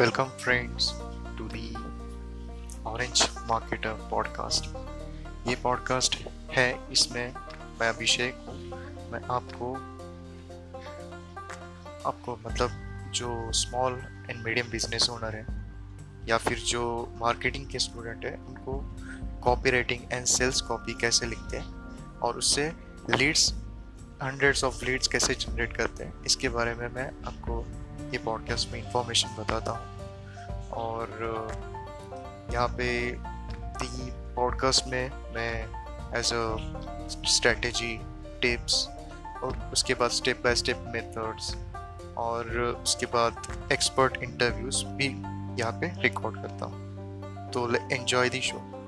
Welcome friends to the orange marketer podcast ये podcast है, इसमें मैं अभिषेक हूँ। मैं आपको आपको मतलब जो small and medium business owner है, या फिर जो मार्केटिंग के स्टूडेंट है, उनको copy writing and sales copy कैसे लिखते हैं, और उससे लीड्स हंड्रेड्स ऑफ़ लीड्स कैसे जनरेट करते हैं, इसके बारे में मैं आपको ये पॉडकास्ट में इंफॉर्मेशन बताता हूँ। और यहाँ पे दी पॉडकास्ट में मैं एज अ स्ट्रेटजी टिप्स और उसके बाद स्टेप बाय स्टेप मेथड्स और उसके बाद एक्सपर्ट इंटरव्यूज़ भी यहाँ पे रिकॉर्ड करता हूँ। तो एंजॉय दी शो